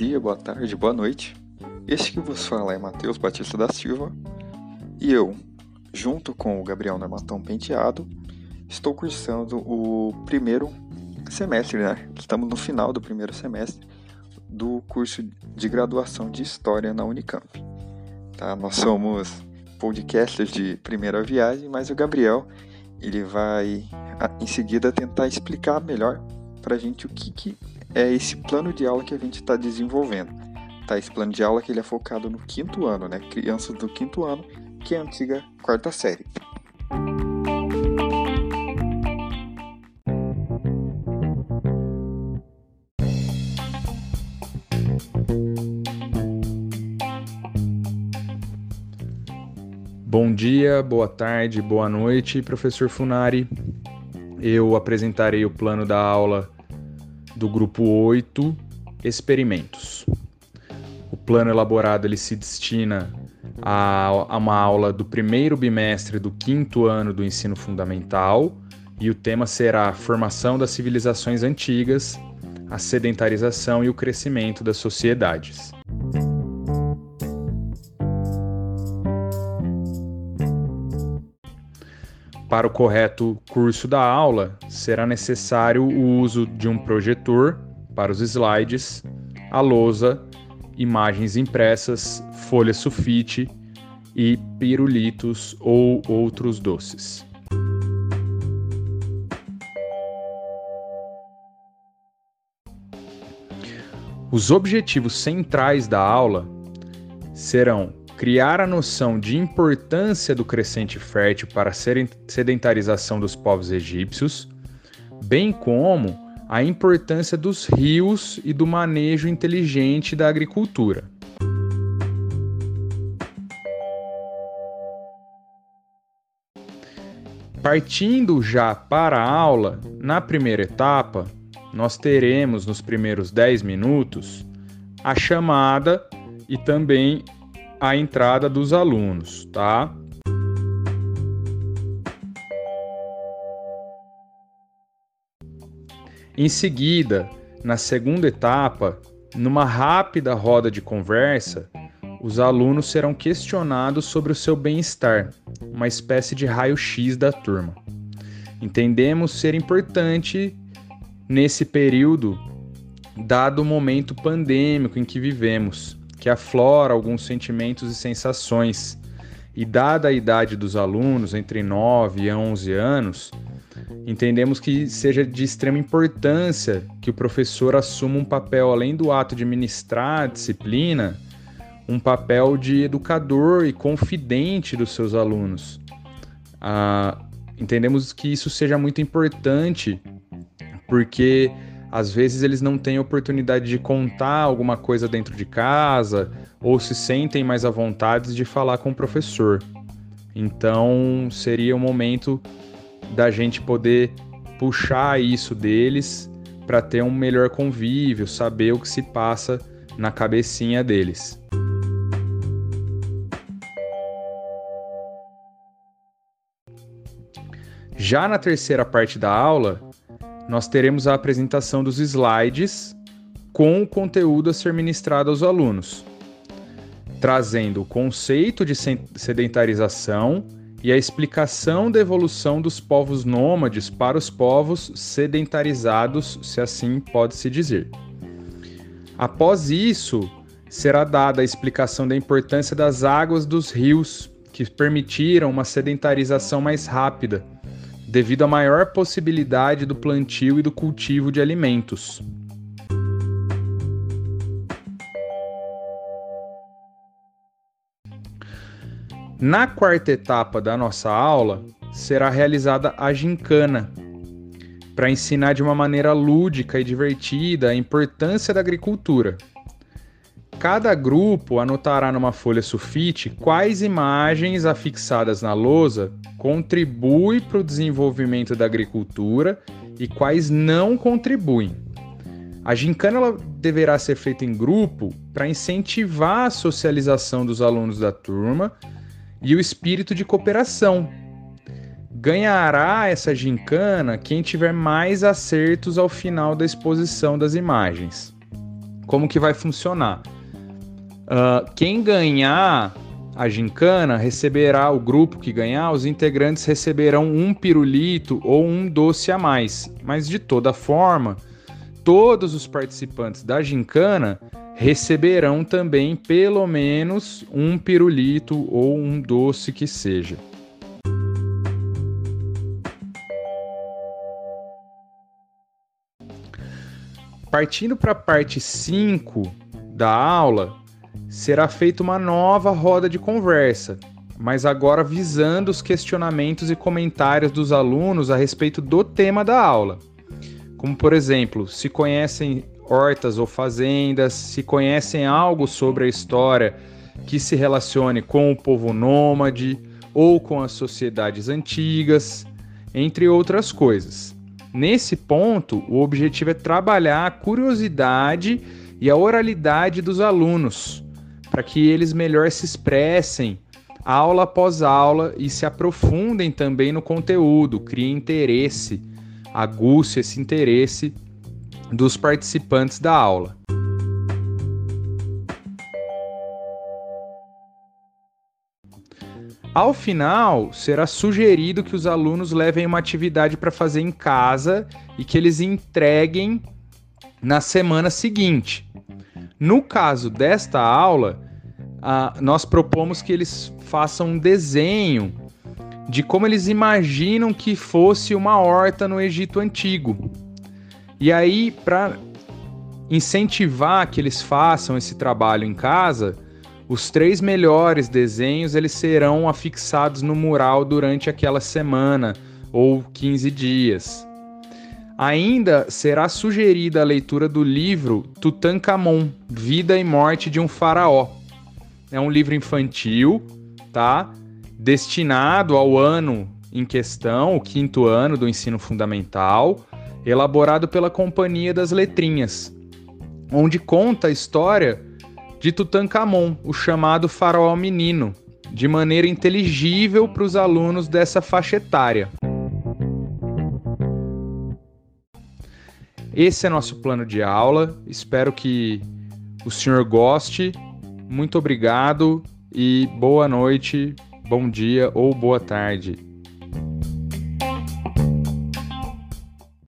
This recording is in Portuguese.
dia, boa tarde, boa noite. Este que vos fala é Matheus Batista da Silva e eu, junto com o Gabriel Normatão Penteado, estou cursando o primeiro semestre, né? Estamos no final do primeiro semestre do curso de graduação de História na Unicamp. Tá? Nós somos podcasters de primeira viagem, mas o Gabriel ele vai em seguida tentar explicar melhor para a gente o que, que é esse plano de aula que a gente está desenvolvendo. Tá? Esse plano de aula que ele é focado no quinto ano, né? Crianças do quinto ano, que é a antiga quarta série. Bom dia, boa tarde, boa noite, professor Funari. Eu apresentarei o plano da aula do grupo 8, experimentos. O plano elaborado ele se destina a, a uma aula do primeiro bimestre do quinto ano do ensino fundamental e o tema será Formação das Civilizações Antigas, a sedentarização e o crescimento das sociedades. Para o correto curso da aula, será necessário o uso de um projetor para os slides, a lousa, imagens impressas, folha sulfite e pirulitos ou outros doces. Os objetivos centrais da aula serão criar a noção de importância do crescente fértil para a sedentarização dos povos egípcios, bem como a importância dos rios e do manejo inteligente da agricultura. Partindo já para a aula, na primeira etapa, nós teremos nos primeiros 10 minutos a chamada e também a entrada dos alunos, tá? Em seguida, na segunda etapa, numa rápida roda de conversa, os alunos serão questionados sobre o seu bem-estar, uma espécie de raio-x da turma. Entendemos ser importante nesse período, dado o momento pandêmico em que vivemos, que aflora alguns sentimentos e sensações. E dada a idade dos alunos, entre 9 e 11 anos, entendemos que seja de extrema importância que o professor assuma um papel, além do ato de ministrar a disciplina, um papel de educador e confidente dos seus alunos. Ah, entendemos que isso seja muito importante, porque às vezes eles não têm oportunidade de contar alguma coisa dentro de casa ou se sentem mais à vontade de falar com o professor. Então seria o momento da gente poder puxar isso deles para ter um melhor convívio, saber o que se passa na cabecinha deles. Já na terceira parte da aula, nós teremos a apresentação dos slides com o conteúdo a ser ministrado aos alunos, trazendo o conceito de sedentarização e a explicação da evolução dos povos nômades para os povos sedentarizados, se assim pode-se dizer. Após isso, será dada a explicação da importância das águas dos rios, que permitiram uma sedentarização mais rápida devido à maior possibilidade do plantio e do cultivo de alimentos. Na quarta etapa da nossa aula, será realizada a gincana, para ensinar de uma maneira lúdica e divertida a importância da agricultura Cada grupo anotará numa folha sulfite quais imagens afixadas na lousa contribuem para o desenvolvimento da agricultura e quais não contribuem. A gincana deverá ser feita em grupo para incentivar a socialização dos alunos da turma e o espírito de cooperação. Ganhará essa gincana quem tiver mais acertos ao final da exposição das imagens. como que vai funcionar? Uh, quem ganhar a gincana receberá, o grupo que ganhar, os integrantes receberão um pirulito ou um doce a mais. Mas de toda forma, todos os participantes da gincana receberão também pelo menos um pirulito ou um doce que seja. Partindo para a parte 5 da aula, será feita uma nova roda de conversa, mas agora visando os questionamentos e comentários dos alunos a respeito do tema da aula. Como, por exemplo, se conhecem hortas ou fazendas, se conhecem algo sobre a história que se relacione com o povo nômade ou com as sociedades antigas, entre outras coisas. Nesse ponto, o objetivo é trabalhar a curiosidade e a oralidade dos alunos, para que eles melhor se expressem aula após aula e se aprofundem também no conteúdo, criem interesse, aguce esse interesse dos participantes da aula. Ao final, será sugerido que os alunos levem uma atividade para fazer em casa e que eles entreguem na semana seguinte. No caso desta aula, nós propomos que eles façam um desenho de como eles imaginam que fosse uma horta no Egito Antigo. E aí, para incentivar que eles façam esse trabalho em casa, os três melhores desenhos eles serão afixados no mural durante aquela semana ou 15 dias. Ainda será sugerida a leitura do livro Tutankhamon, Vida e Morte de um Faraó. É um livro infantil, tá? Destinado ao ano em questão, o quinto ano do ensino fundamental, elaborado pela Companhia das Letrinhas, onde conta a história de Tutankhamon, o chamado faraó menino, de maneira inteligível para os alunos dessa faixa etária. Esse é nosso plano de aula. Espero que o senhor goste. Muito obrigado e boa noite, bom dia ou boa tarde.